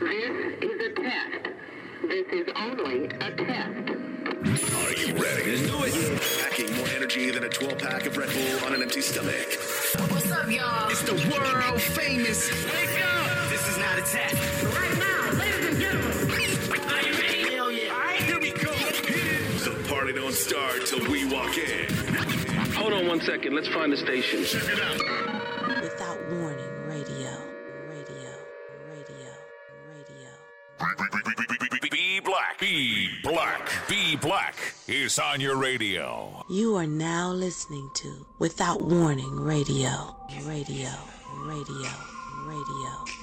This is a test. This is only a test. Are you ready? Let's do it. Packing more energy than a 12 pack of Red Bull on an empty stomach. What's up, y'all? It's the world famous. Wake up! This is not a test. Right now, ladies and gentlemen. Are you ready? Hell yeah. All right, here we go. The party don't start till we walk in. Hold on one second. Let's find the station. Check it out. Bee Black is on your radio. You are now listening to Without Warning Radio. Radio. Radio. Radio.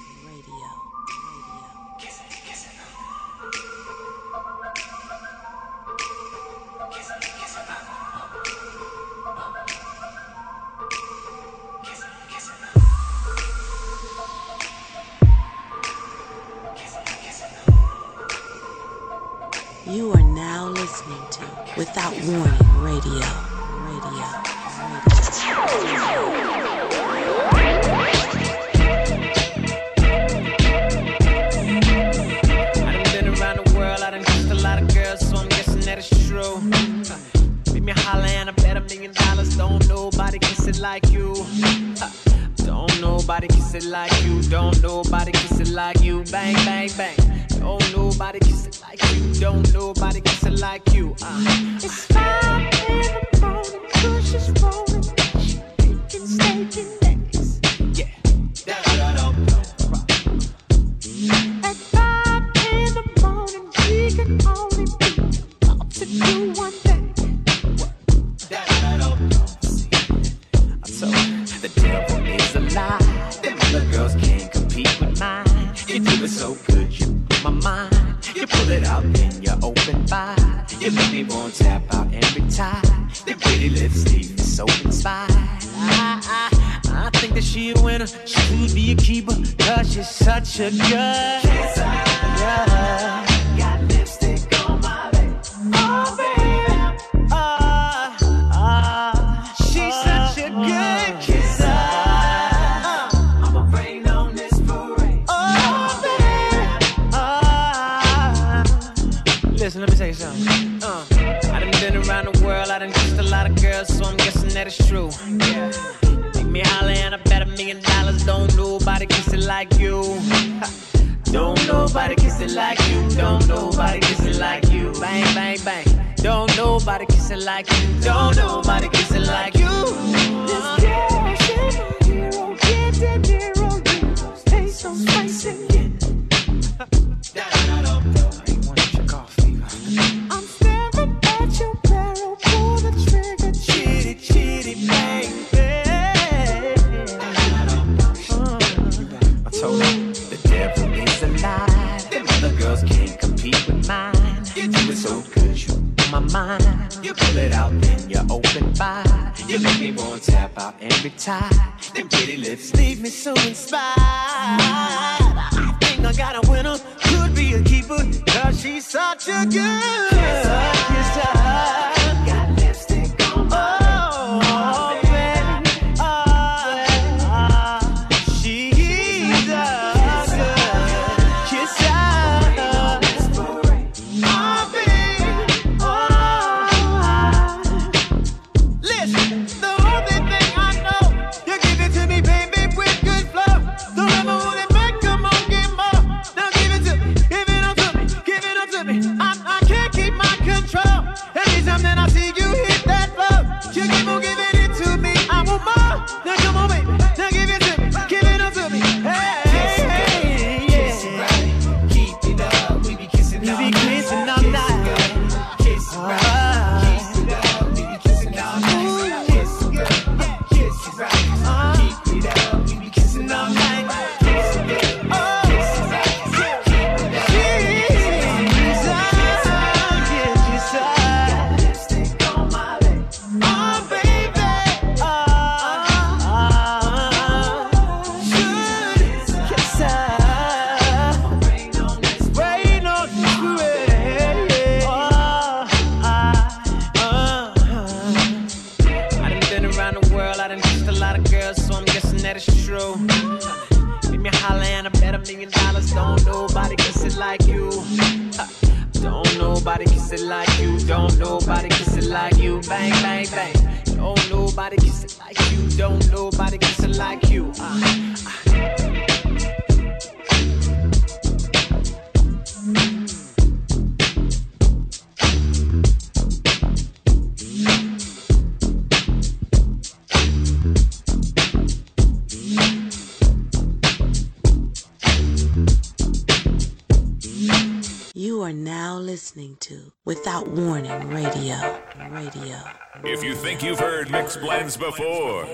Think you've heard mixed blends before,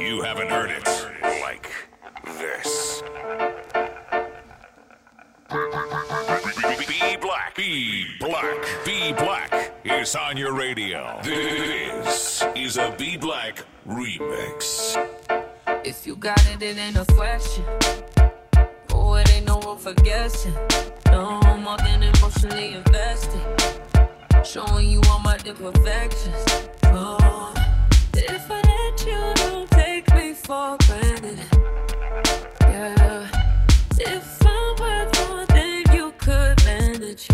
you haven't heard it like this. Be black, be black, be black is on your radio. This is a Bee Black remix. If you got it, it ain't a question. Oh, it ain't no room for guessing. No more than emotionally invested. Showing you all my imperfections. Oh, if I let you, don't take me for granted. Yeah. If I'm worth more than you could manage.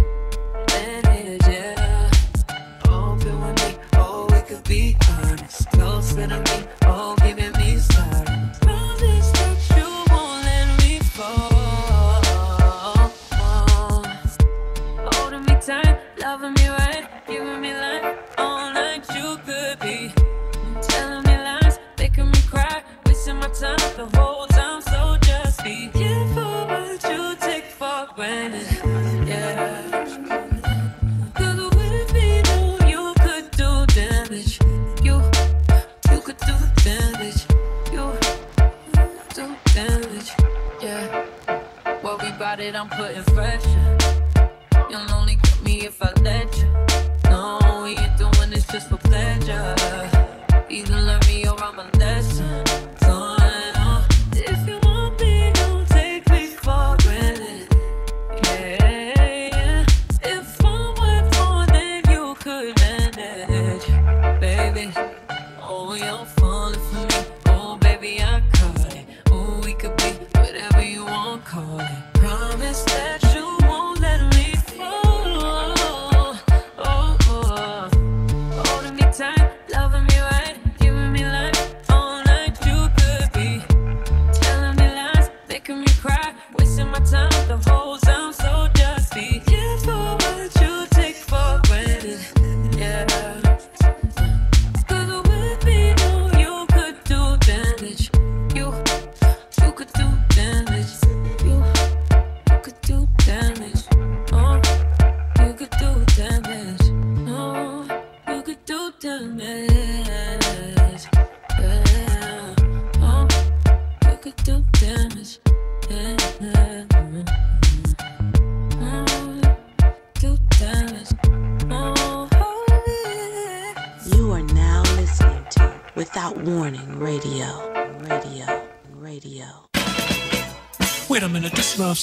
Manage, yeah. Open with me, oh, we could be honest. Closer to me, oh, giving me silence. Promise that you won't let me fall. Holding me tight, loving me right, giving me life all night. You could be about it, I'm putting pressure. You'll only get me if I let you. No, we ain't doing this just for pleasure. Either learn me or I'm a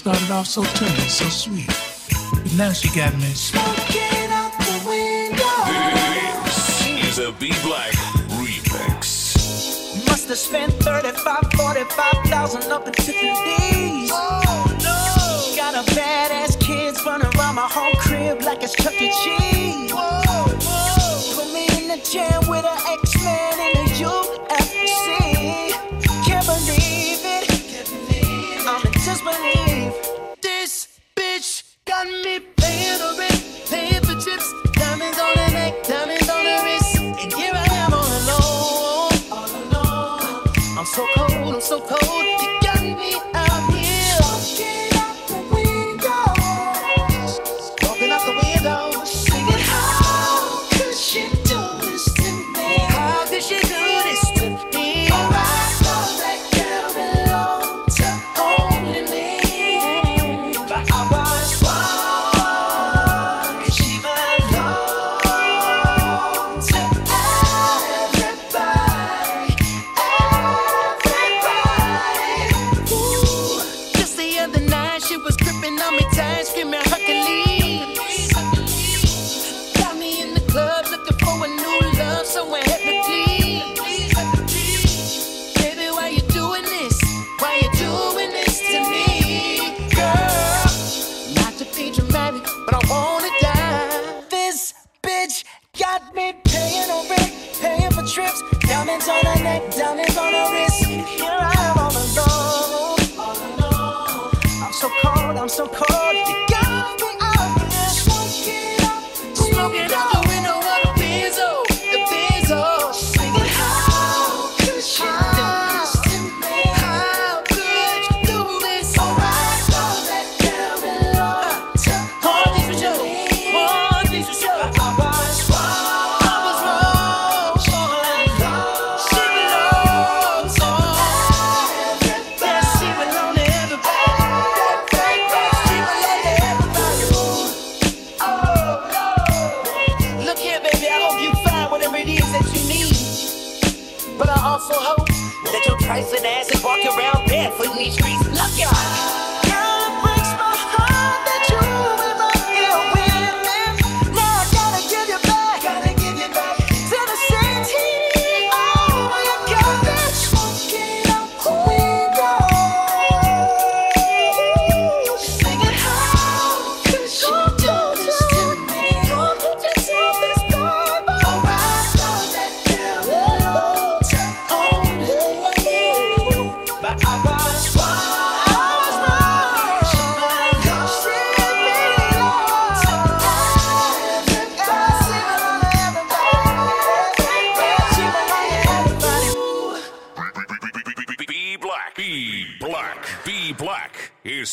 started off so tender, so sweet. But now she got me smoking out the window. This is a Bee Black remix. Must have spent 35, 45,000 up in Tiffany's. Oh, no. Got a badass kids running around my home crib like it's Chuck E. Cheese.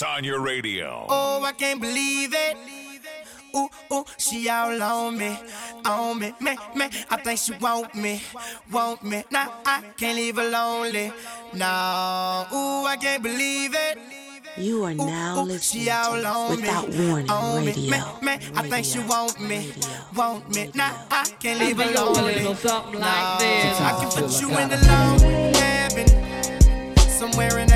Black is on your radio. Oh, I can't believe it. Ooh, ooh, she all on me, on me, me, me. I think she want me, want me. Nah, I can't leave her lonely. No, ooh, I can't believe it. You are now listening She all to on me, Without Warning on me, Radio. me, me. I think she want me, want me. Nah, I can't I leave her think it goes a lonely. little something No, like this. I can put you in the long cabin, somewhere in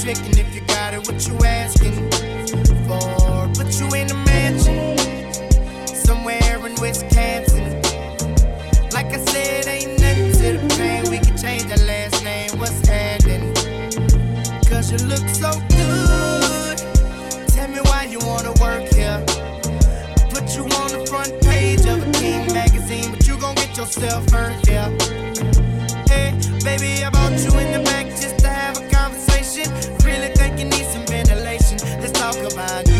tricking if you got it. What you asking for? Put you in a mansion, somewhere in Wisconsin. Like I said, ain't nothing to the pain. We can change the last name. What's happening? Cause you look so good. Tell me why you wanna work here. Put you on the front page of a King magazine, but you gon' get yourself hurt here. Hey, baby, I brought you in the back just talk about you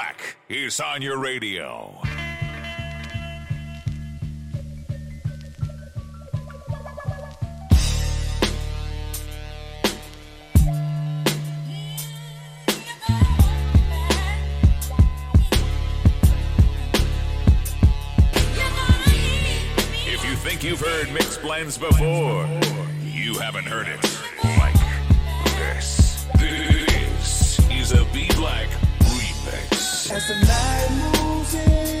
Black is on your radio. If you think you've heard mixed blends before. You haven't heard it like this. This is a Bee Black as the night moves in.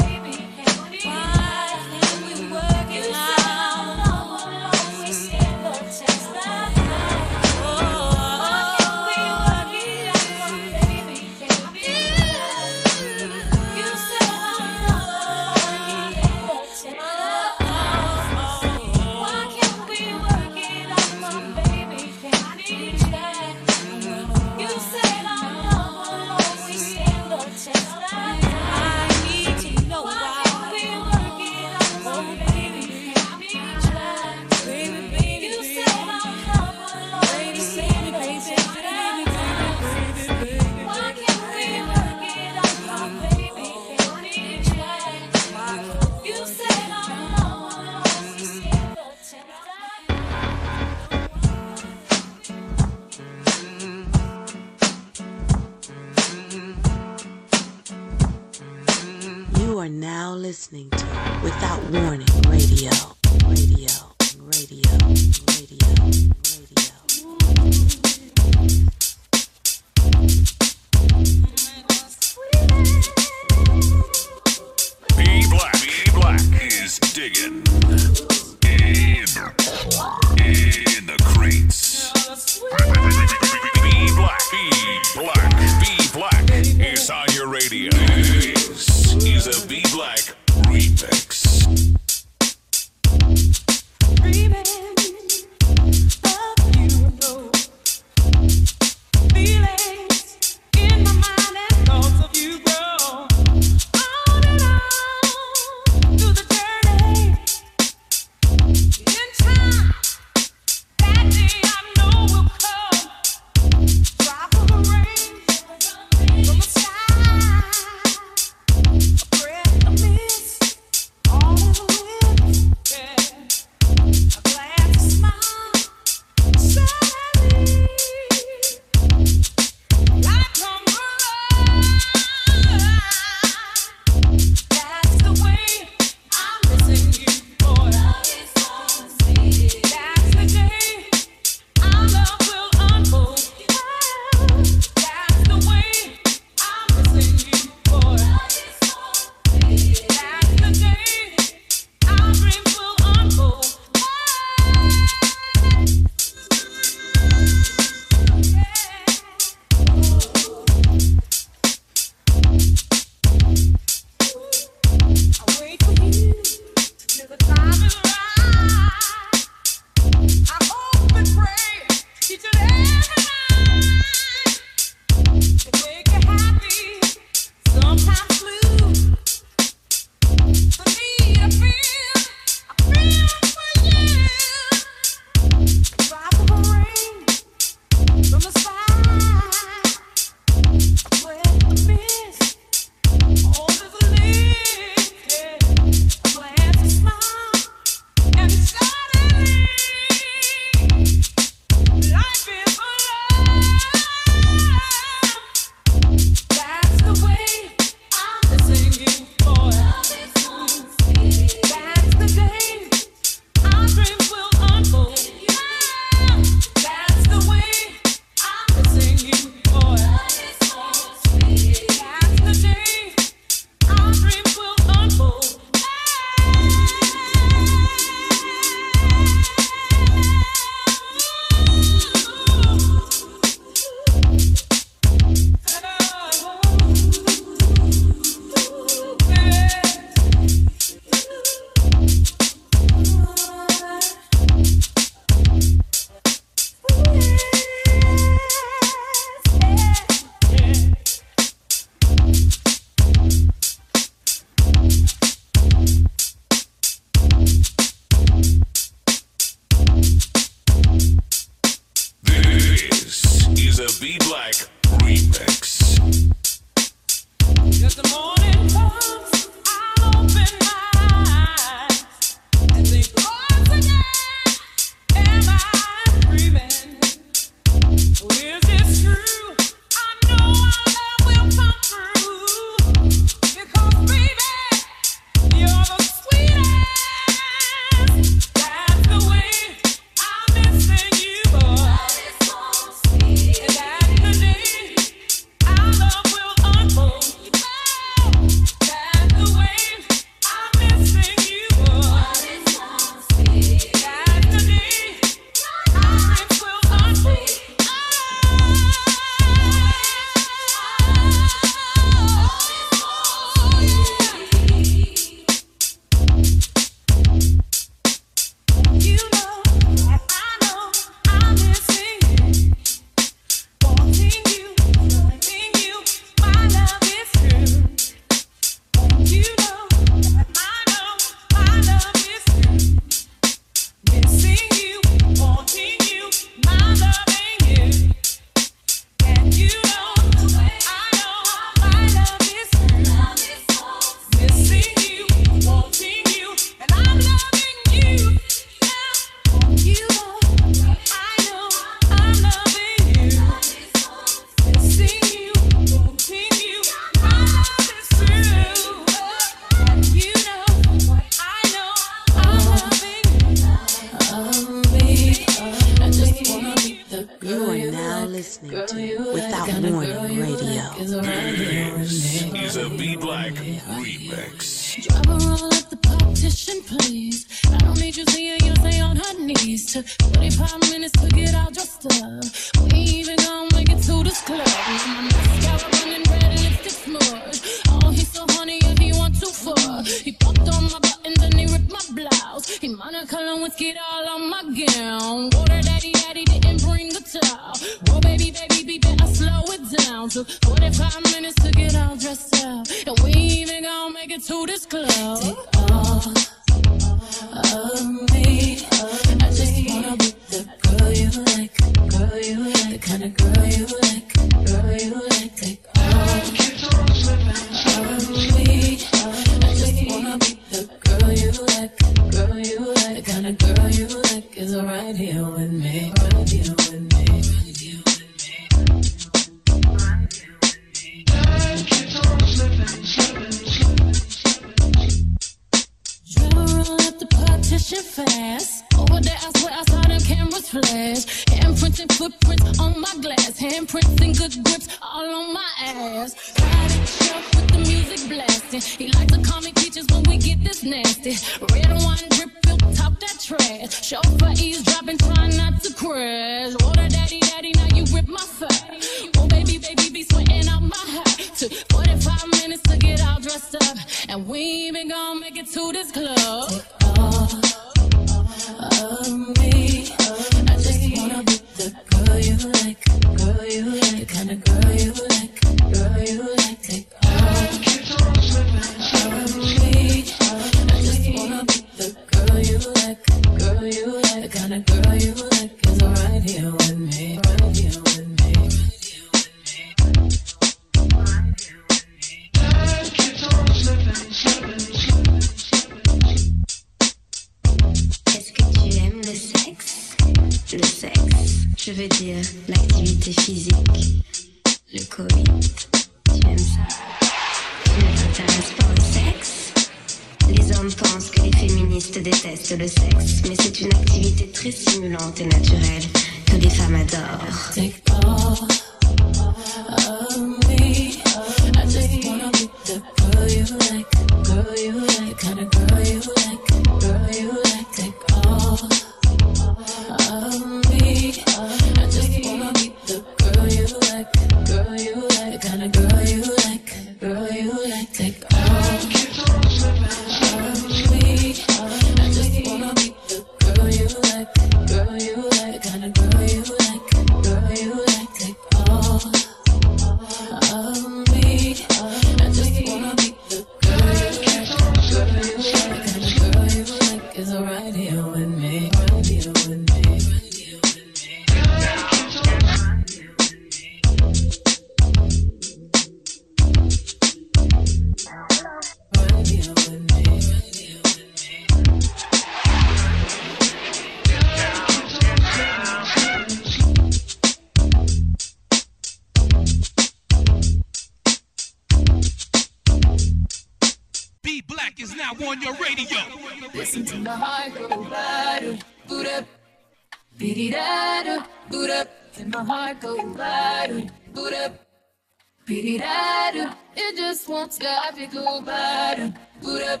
got go bada, boot up,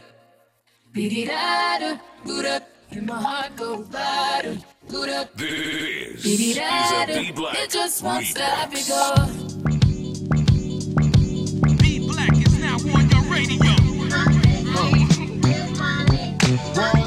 beat it out, boot up, and my heart go bada, boot up, this beat it out, it just won't remix. stop it go. Bee Black is now on your radio. Oh.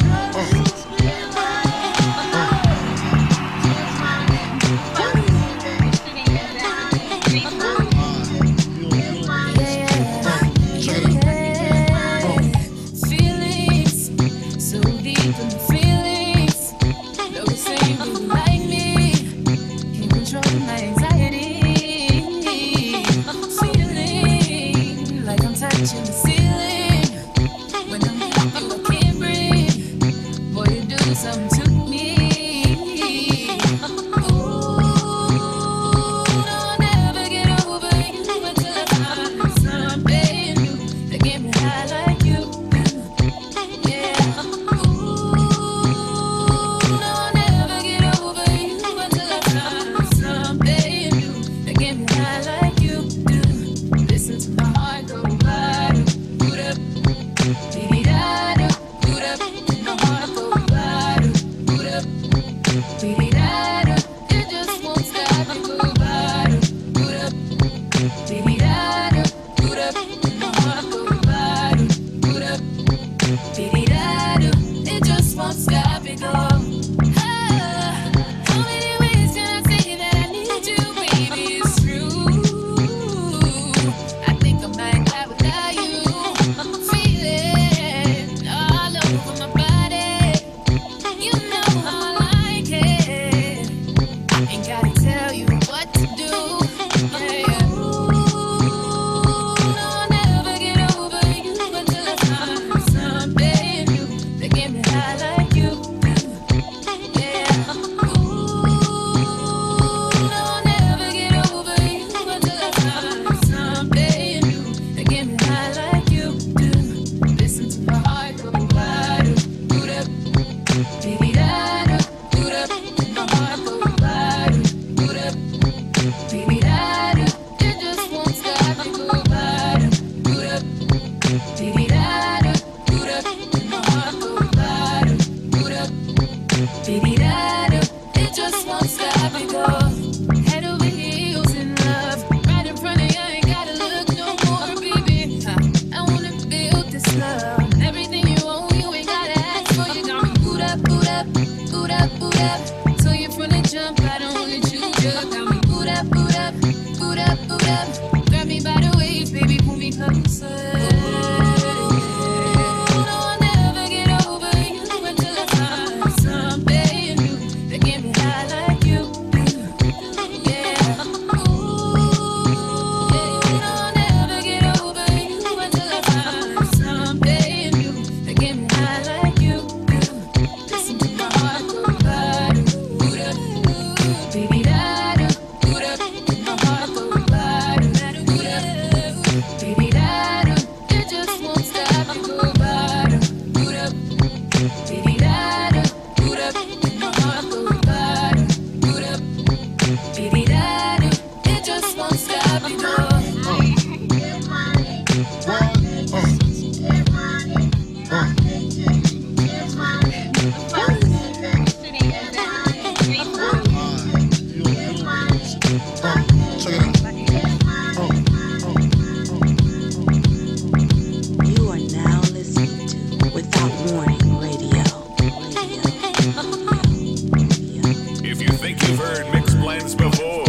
Think you've heard mixed blends before,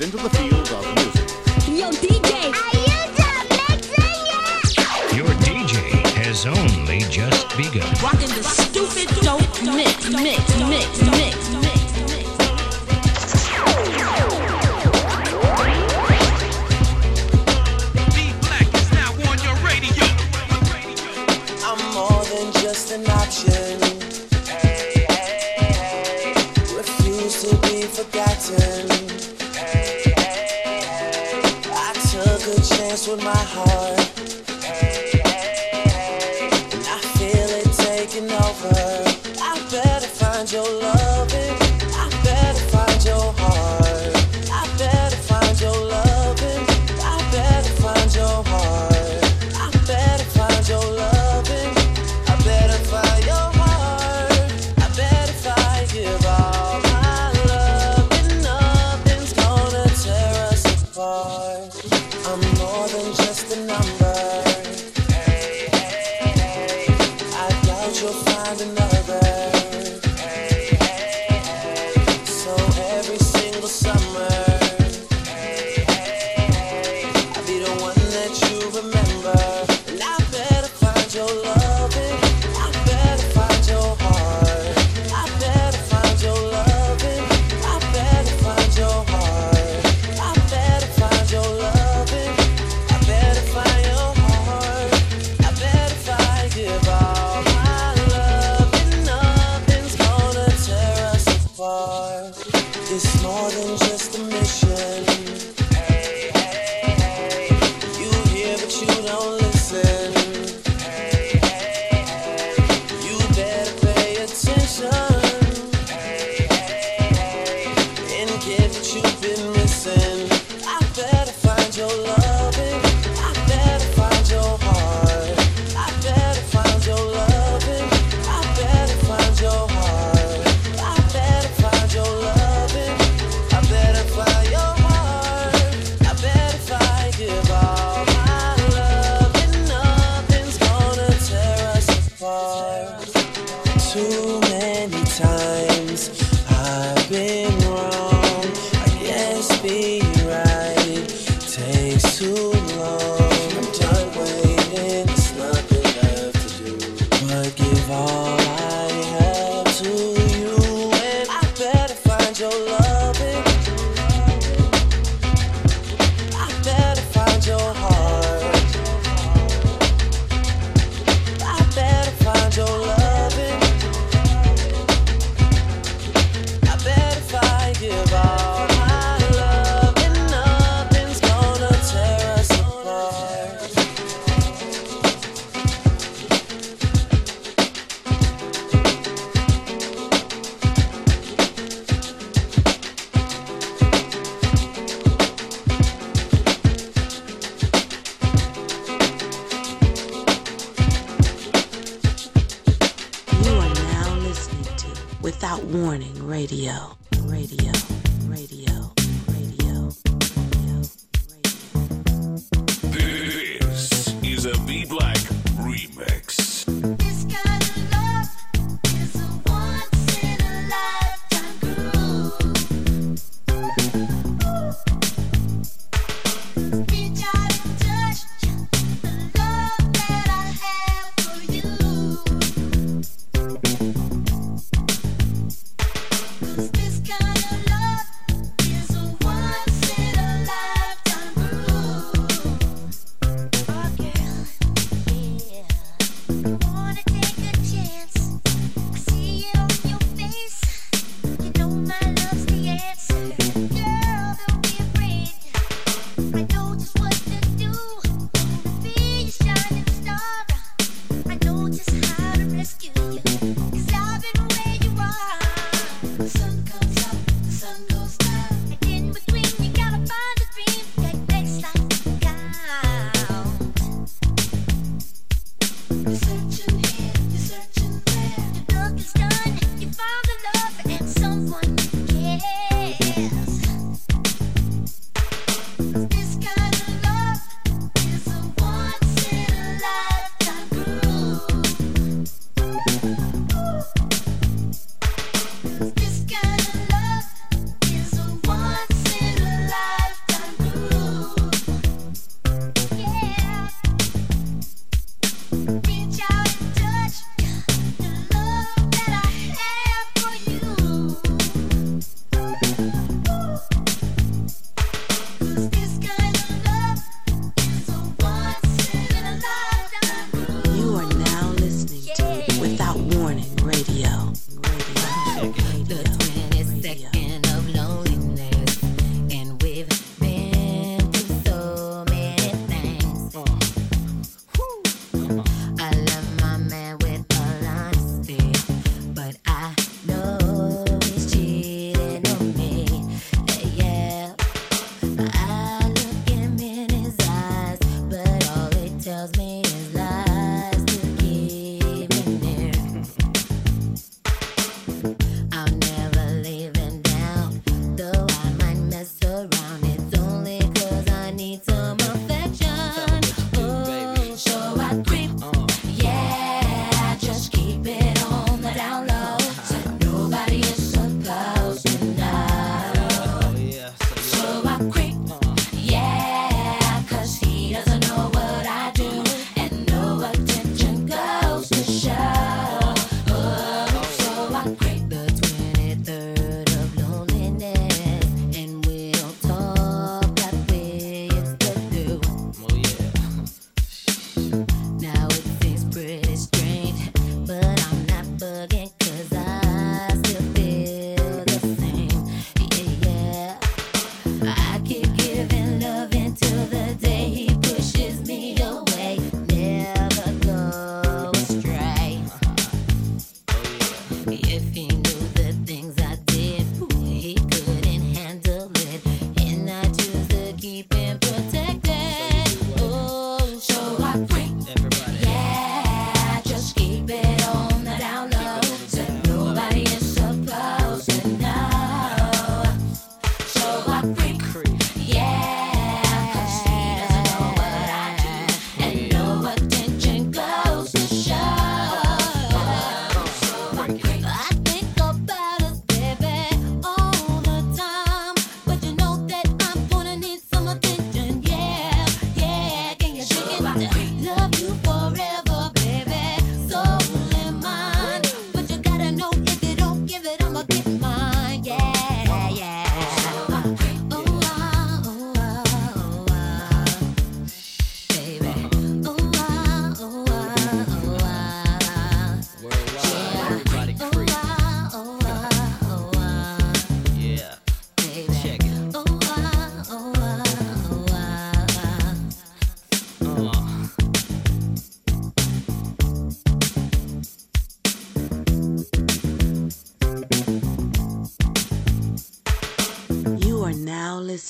into the with my heart.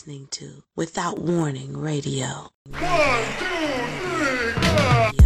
listening to Without Warning Radio. One, two, three,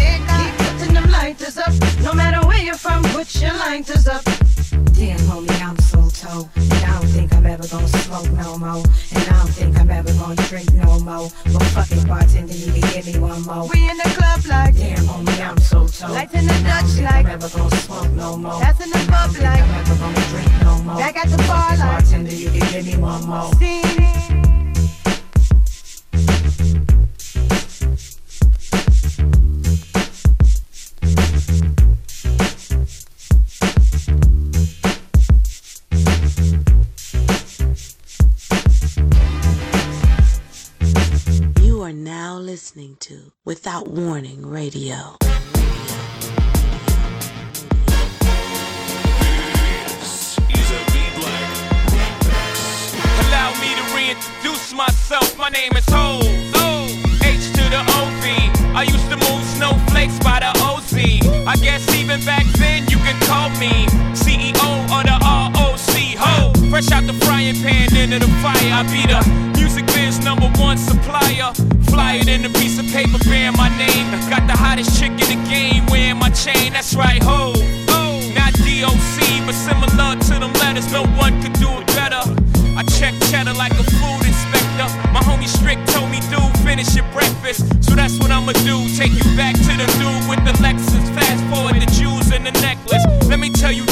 keep putting them lighters up. No matter where you're from, put your lighters up. Damn, homie, I'm so toe. And I don't think I'm ever gonna smoke no more. And I don't think I'm ever gonna drink no more. But fuck it, bartender, you can give me one more. We in the club like Damn, homie, I'm so toe. Lights in the And Dutch like I'm ever gonna smoke no more. That's in the pub like I'm ever gonna drink no more. Back at the bar like bartender, you can give me one more. See, Without Warning Radio. This is a Bee Black. Allow me to reintroduce myself. My name is Ho. H to the OV. I used to move snowflakes by the OZ. I guess even back then you could call me Fresh out the frying pan into the fire. I be the music biz number one supplier. Flyer than a piece of paper bearing my name. Got the hottest chick in the game wearing my chain. That's right, ho. Oh, not DOC, but similar to them letters. No one could do it better. I check cheddar like a food inspector. My homie Strick told me, dude, finish your breakfast. So that's what I'ma do. Take you back to the dude with the Lexus. Fast forward the jewels and the necklace. Let me tell you,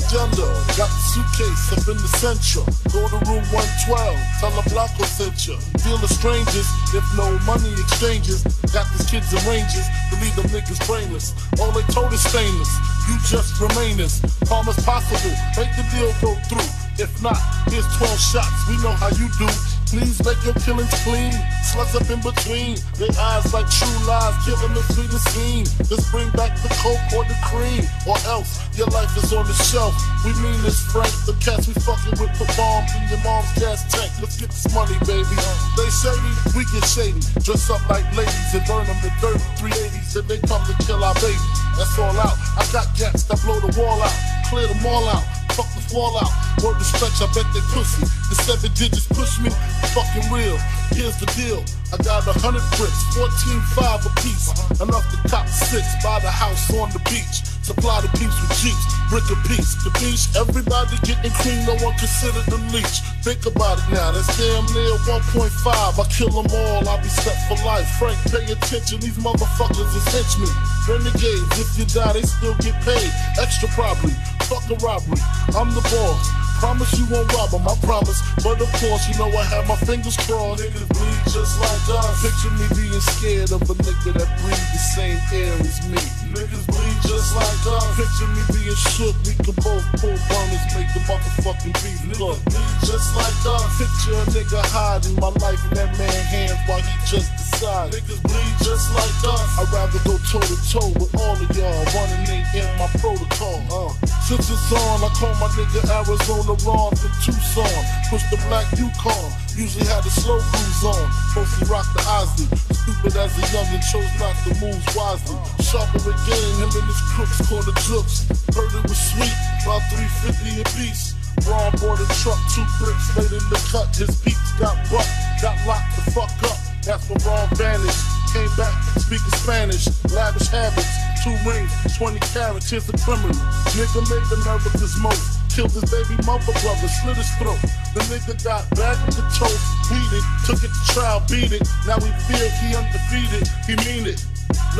agenda. Got the suitcase up in the central. Go to room 112. Tell a Blanco sent you. Deal the strangers if no money exchanges. Got these kids and ranges. Believe them niggas brainless. All they told is stainless. You just remainers. Calm as possible. Make the deal go through. If not, here's 12 shots. We know how you do. Please make your killings clean. Sluts up in between. Their eyes like true lies, killing between the sweetest scheme. Just bring back the coke or the cream. Or else your life is on the shelf. We mean this, Frank. The cats we fucking with put bombs in your mom's gas tank. Let's get this money, baby. They shady, we get shady. Dress up like ladies and burn them the dirty 380s. And they come to kill our baby. That's all out. I got gats that blow the wall out. Clear them all out. Fuck the fallout. Word to stretch, I bet they pussy. The seven digits push me. Fucking real. Here's the deal. I got a hundred bricks, 14 five a piece. Enough to top six, buy the house on the beach. Supply the peeps with jeeps, brick a piece. The beach, everybody getting clean, no one considered the leech. Think about it now, that's damn near 1.5. I kill them all, I'll be set for life. Frank, pay attention, these motherfuckers is henchmen. Renegades, if you die, they still get paid. Extra probably, fuck a robbery. I'm the boss. Promise you won't rob rob 'em, I promise. But of course, you know I have my fingers crossed. Niggas bleed just like us. Picture me being scared of a nigga that breathe the same air as me. Niggas bleed just like us. Picture me being shook. We can both pull burners, make the motherfucking beef look. Bleed just like us. Picture a nigga hiding my life in that man hands while he just decides. Niggas bleed just like us. I'd rather go toe to toe with all of y'all. Running ain't in my protocol. Uh. Since it's on, I call my nigga Arizona Ron from Tucson. Push the black Yukon. Usually had the slow cruise on. Mostly rock the Ozzy. Stupid as a youngin', chose not to move wisely. Sharper again, him and his crooks called the jooks. Heard it was sweet, about 350 a piece. Ron bought a truck, two bricks laid in the cut. His peeps got bucked, got locked the fuck up. That's when Ron vanished. Came back speaking Spanish, lavish habits, two rings, 20 carats, here's a criminal. Nigga made the America's most. Killed his baby mother brother, slit his throat. The nigga got back the toast, beat it, took it to trial, beat it. Now he feel he undefeated, he mean it.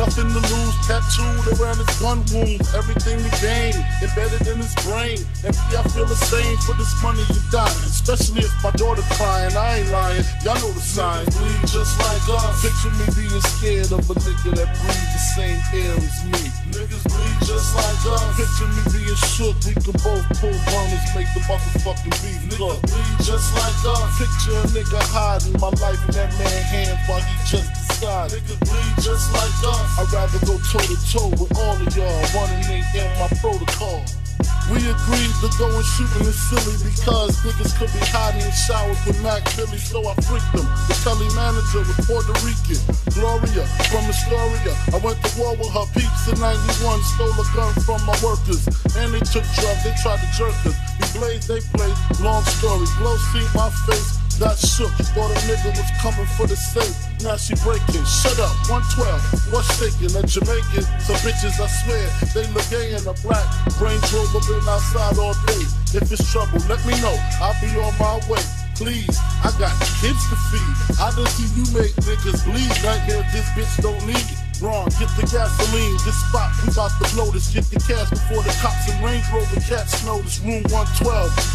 Nothing to lose, tattooed around his gun wound. Everything to gain, embedded in his brain. And me, I feel the same for this money you die. Especially if my daughter crying, I ain't lying. Y'all know the sign. Bleed just like us. Picture me being scared of a nigga that breathes the same air as me. Niggas bleed just like us. Picture me being shook. We can both pull burners, make the motherfucking beef look. Bleed just like us. Picture a nigga hiding my life in that man hands while he just decides. Niggas bleed just like us. I'd rather go toe to toe with all of y'all. Running ain't in my protocol. We agreed to go and shoot in silly because niggas could be hiding in showers with Mac Billy, so I freaked them. The telly manager was Puerto Rican, Gloria from Astoria. I went to war with her peeps in 91, stole a gun from my workers. And they took drugs, they tried to jerk us. We blazed, they played, long story. Glow see my face, got shook. Thought a nigga was coming for the safe. Now she breaking. Shut up, 112. What's shaking? A Jamaican. Some bitches, I swear, they look gay in a black. Range Rover been outside all day. If it's trouble, let me know. I'll be on my way. Please, I got kids to feed. I done see you make niggas bleed. Nightmare, this bitch don't need it. Wrong, get the gasoline. This spot, we about to blow this. Get the cash before the cops and Range Rover cats know this. Room 112,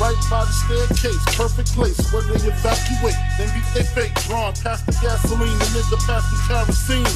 right by the staircase. Perfect place where they evacuate. Then beat they fake. Drawn past the gasoline, the nigga past the kerosene.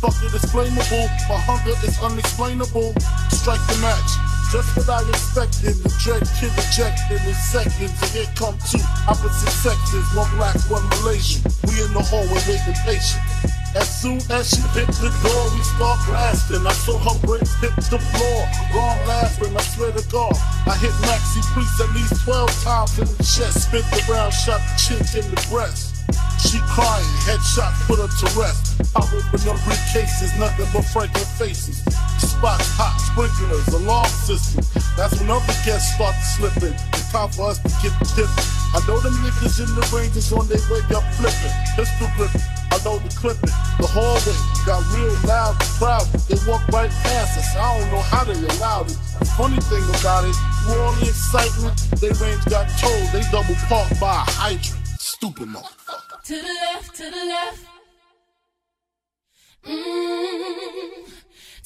Fuck it, it's flammable. My hunger is unexplainable. Strike the match. Just what I expected. The dread kid ejected in seconds. And here come two opposite sexes. One black, one Malaysian. We in the hallway waiting patient. As soon as she hit the door, we start blasting. I saw her bricks hit the floor. Wrong laughing, I swear to God. I hit Maxi Priest at least 12 times in the chest. Spit the round, shot the chick in the breast. She crying, headshot put her to rest. I open up briefcases, nothing but frightened faces. Spots, hot sprinklers, alarm system. That's when other guests start slipping. It's time for us to get the different. I know them niggas in the ranges on their way up flipping. Pistol gripping. I know the clipping. The hallway got real loud and crowded. They walk right past us. I don't know how they allowed it. The funny thing about it, through all the excitement, they range got told they double parked by a hydrant. Stupid motherfucker. To the left, to the left. Mm,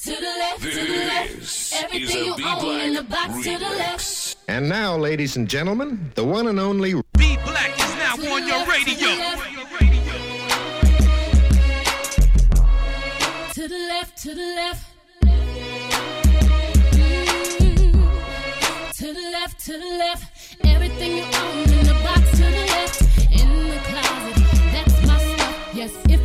to the left, to the left. This is Everything you B own in the Black box to the left. And now, ladies and gentlemen, the one and only Bee Black is now on your radio. To the left, to the left. Mm, To the left, to the left. Everything you own in the box to the left. In the Without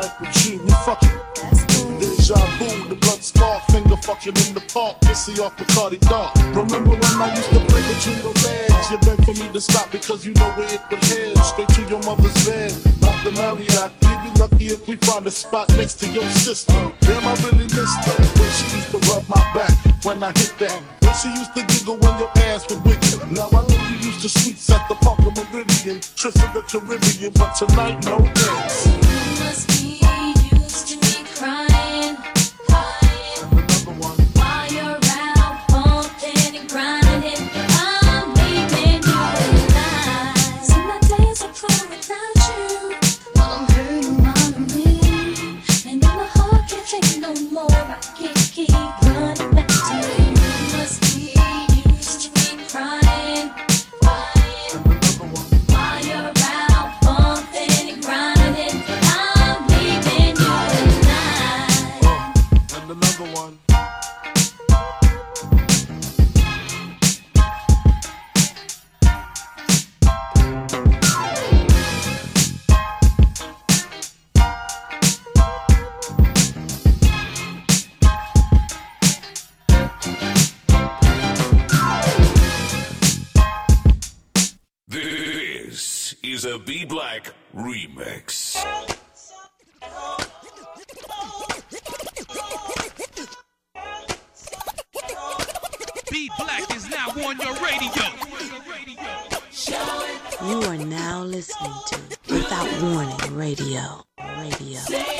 Frank with G, you fucking. Deja vu, the blood scar, finger fucking in the park, pissy off the Cardi dark. Remember when I used to play with you the legs? You begged for me to stop because you know where it would head. Straight to your mother's bed, not the Marriott. You'd be lucky if we found a spot next to your sister. Damn, I really missed her. When she used to rub my back when I hit that. When she used to giggle when your ass was wicked. Now I know you used to sweet at the Parker Meridien, trips the Caribbean, but tonight no. Listening to Without Warning Radio. Radio.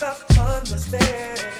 stop understand.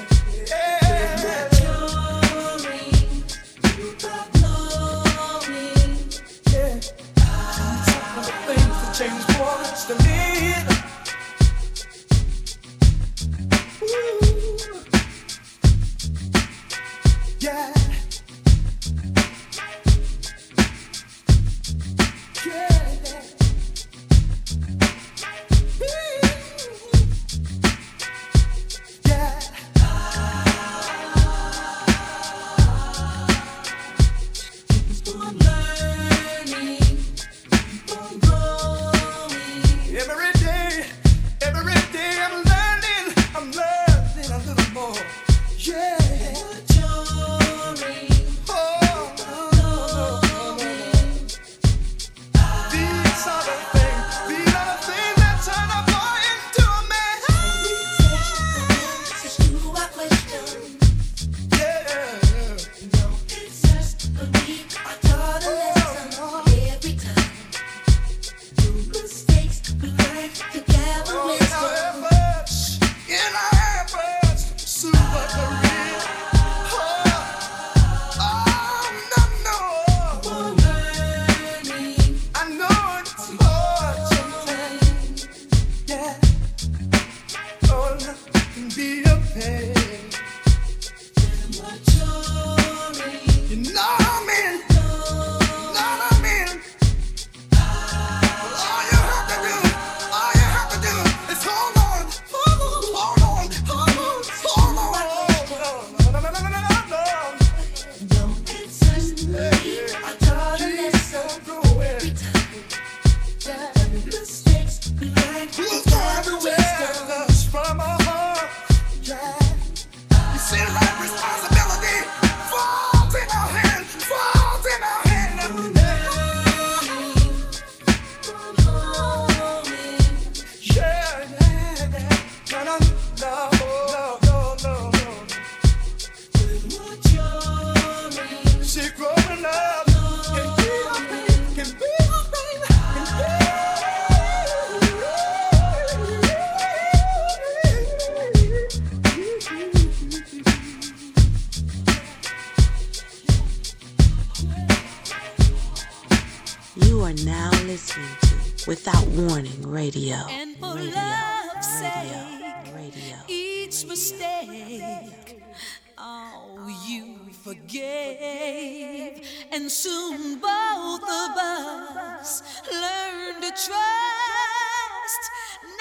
forgave, and soon both of us learned to trust,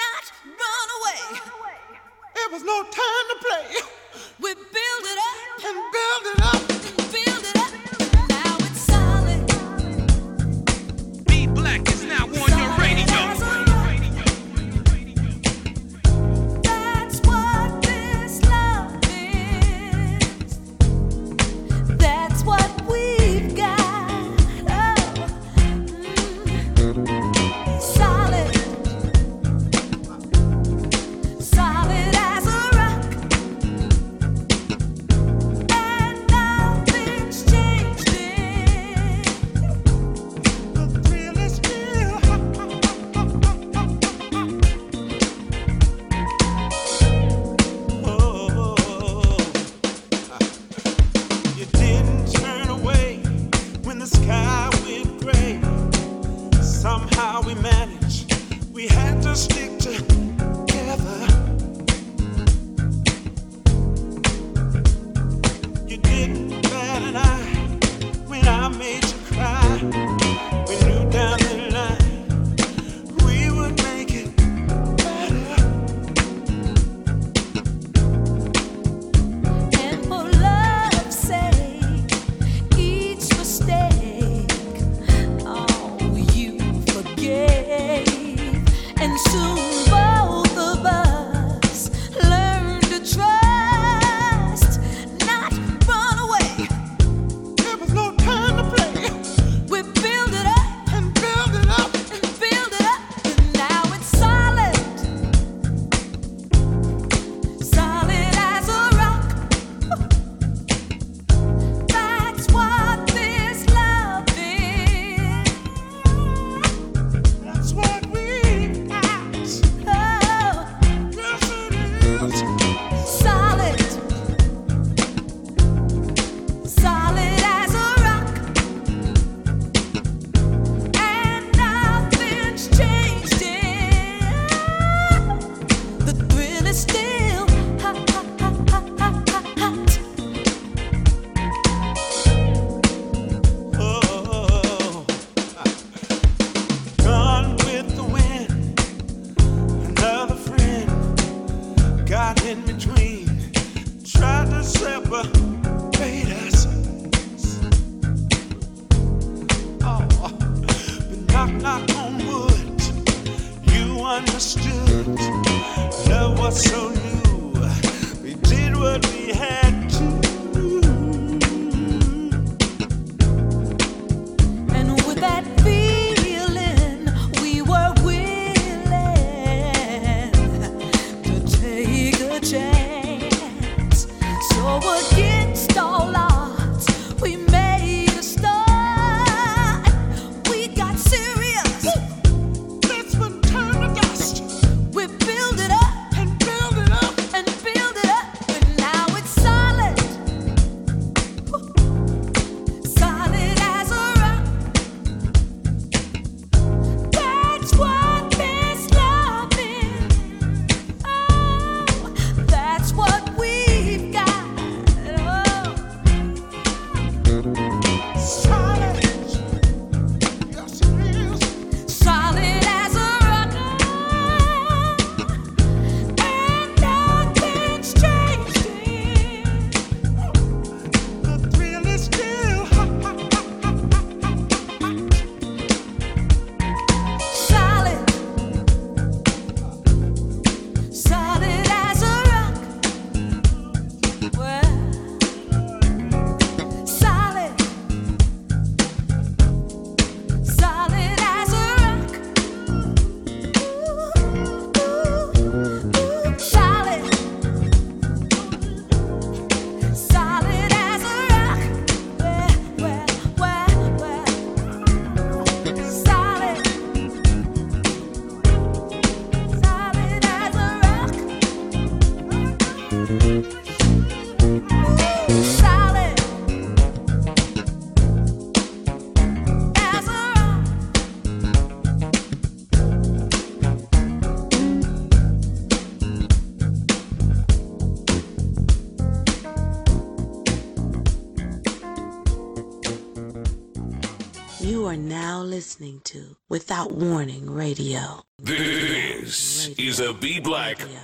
not run away. It was no time to play. We build it up and build it up and build it up. understood. Love was so new. We did what we had. listening to Without Warning Radio. This Radio. is a Bee Black Radio.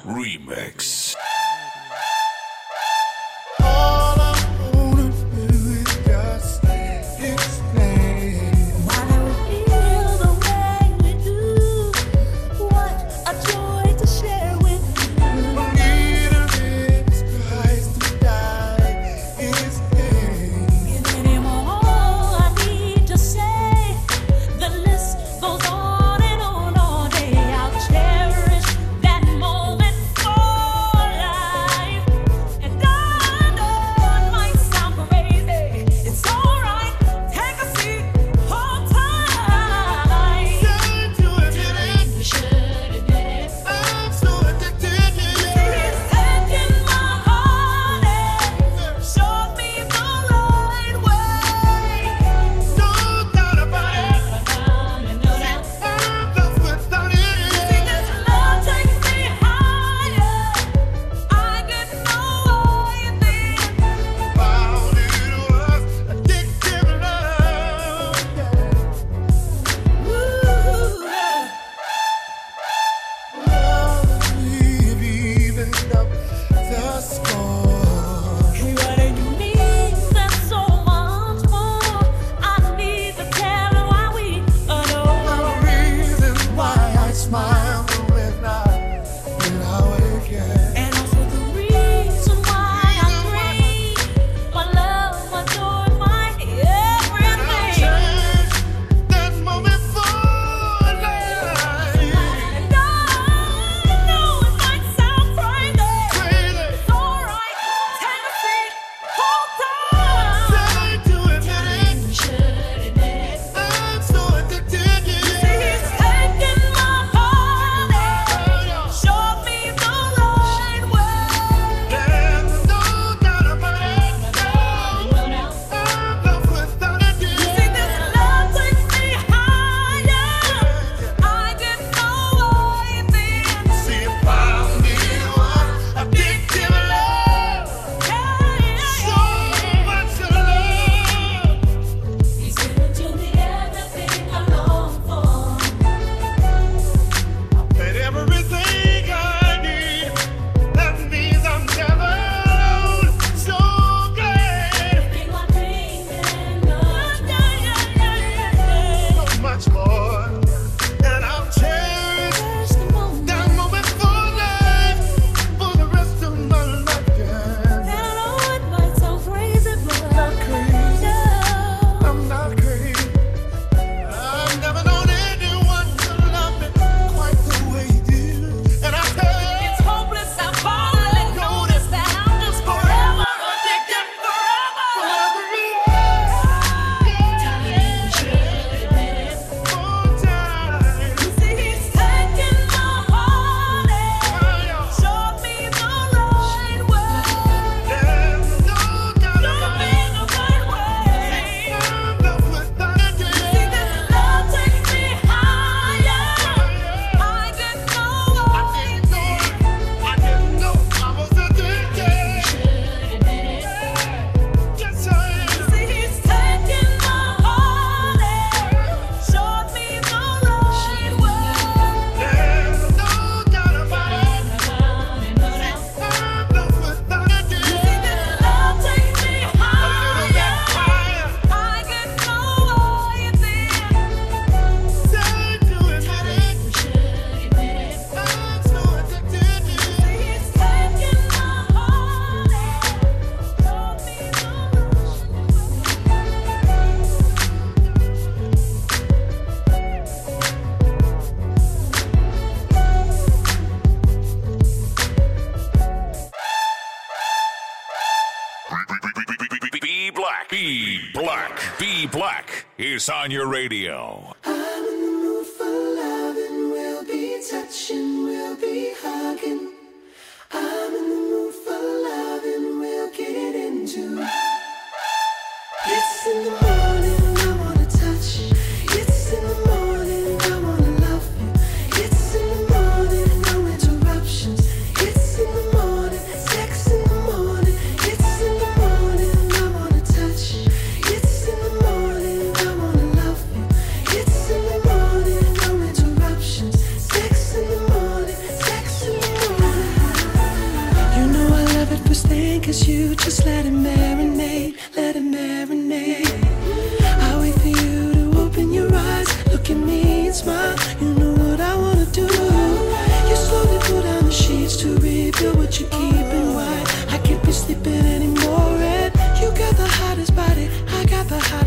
on your radio.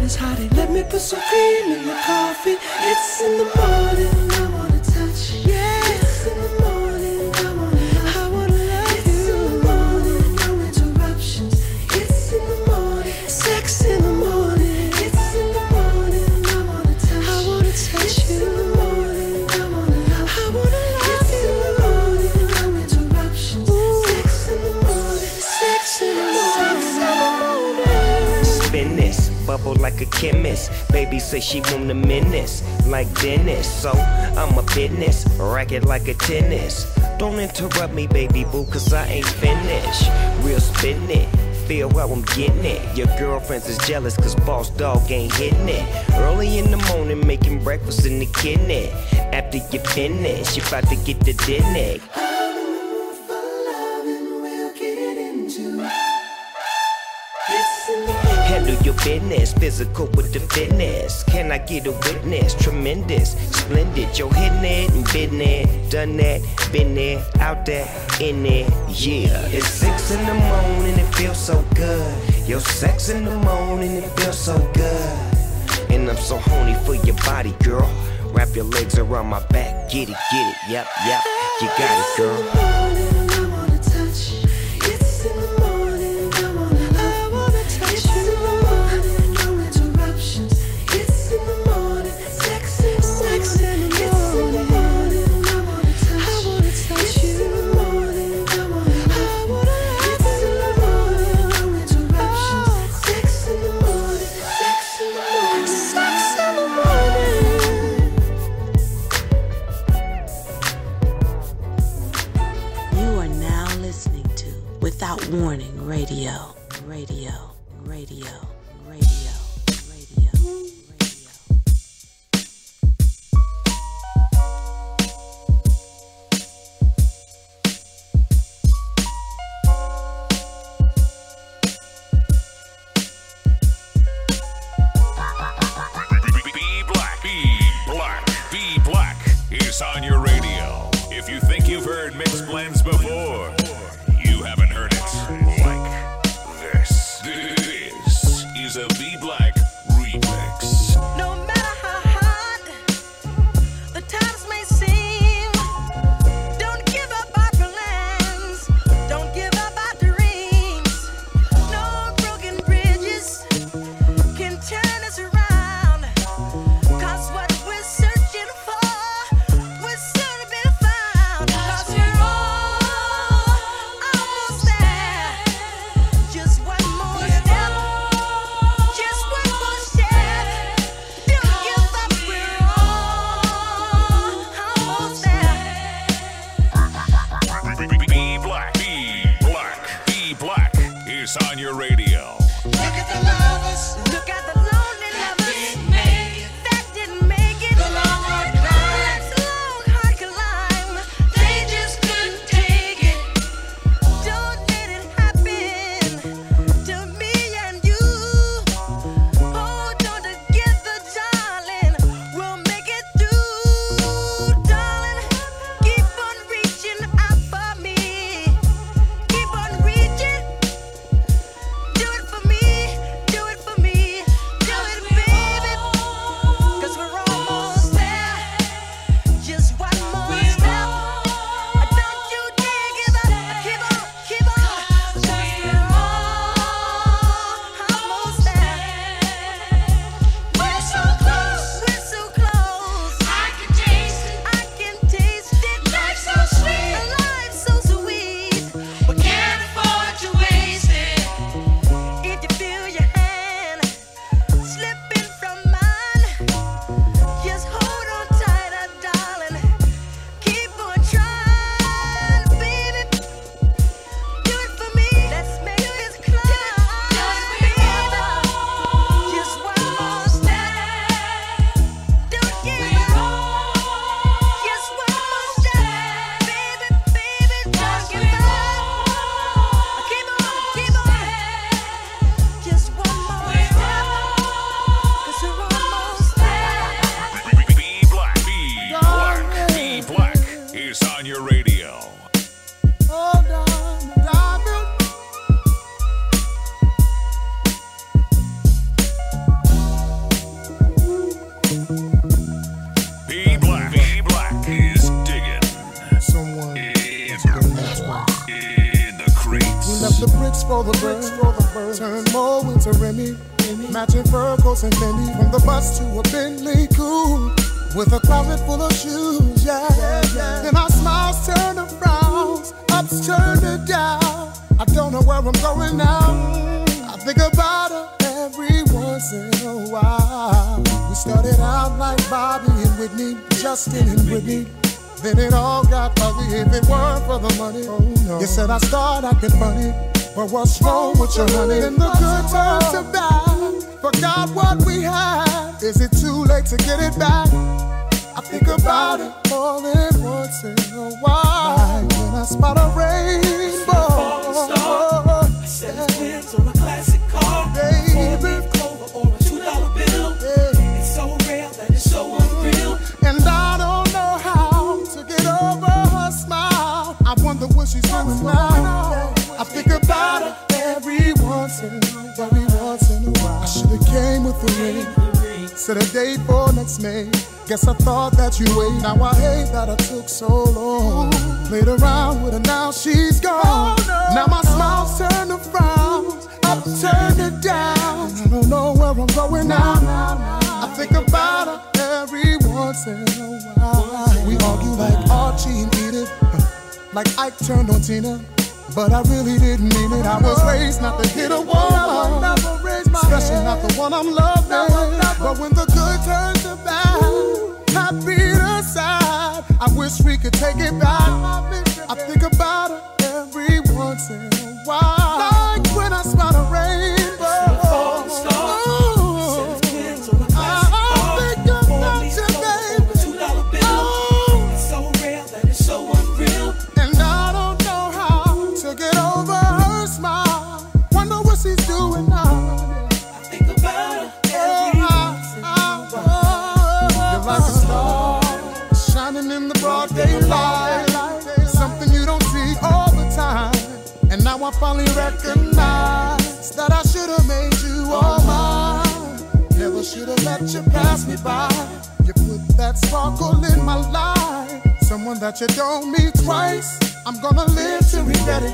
Let me put some cream in your coffee. It's in the morning, like a chemist. Baby say she want the menace like Dennis. So I'm a business, racket like a tennis. Don't interrupt me, baby boo, cause I ain't finished. Real spin it. Feel how I'm getting it. Your girlfriends is jealous cause boss dog ain't hitting it. Early in the morning, making breakfast in the kitchen. After you finish, you about to get the dinner. Your business, physical with the fitness. Can I get a witness? Tremendous, splendid. You're hitting it and been there, done that, been there, out there, in there. Yeah, it's six in the morning, it feels so good. Your sex in the morning, it feels so good. And I'm so horny for your body, girl. Wrap your legs around my back, get it, get it, yep, yep. You got it, girl.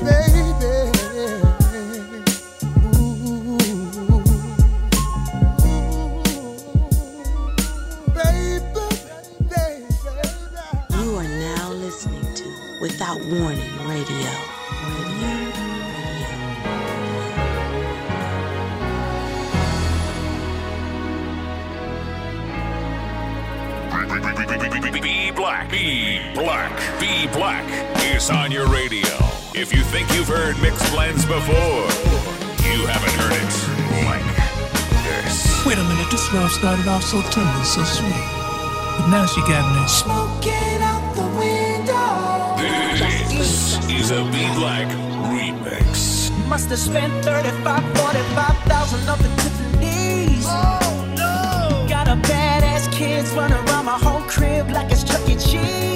baby. started off so tender, so sweet. But now she got me smoking out the window. This is a Bee Black remix. Must have spent 35, 45,000 up in Tiffany's. Oh no! Got a badass kids running around my whole crib like it's Chuck E. Cheese.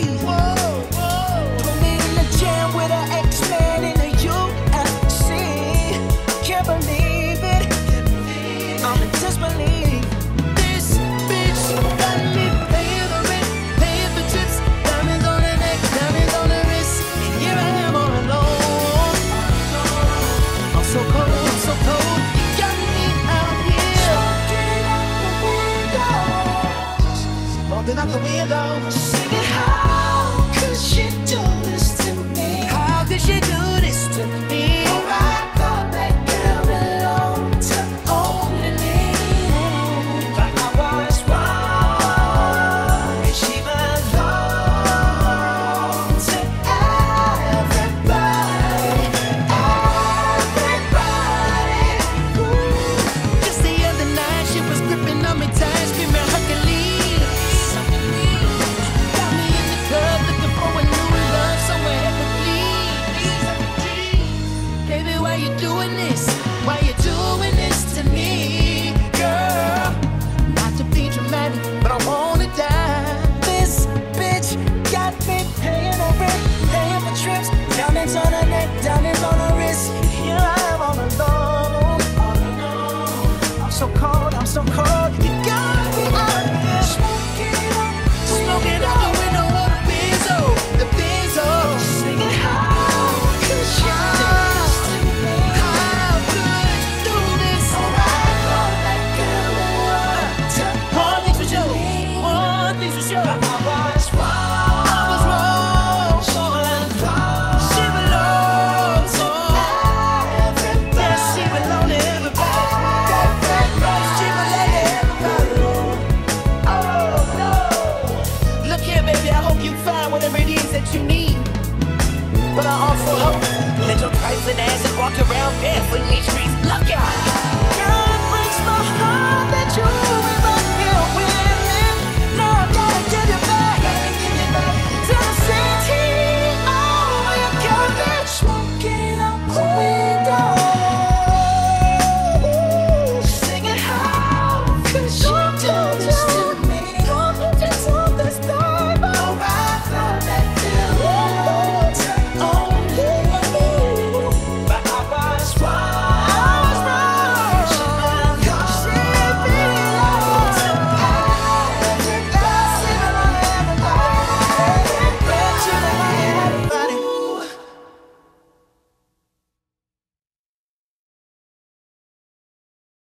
don't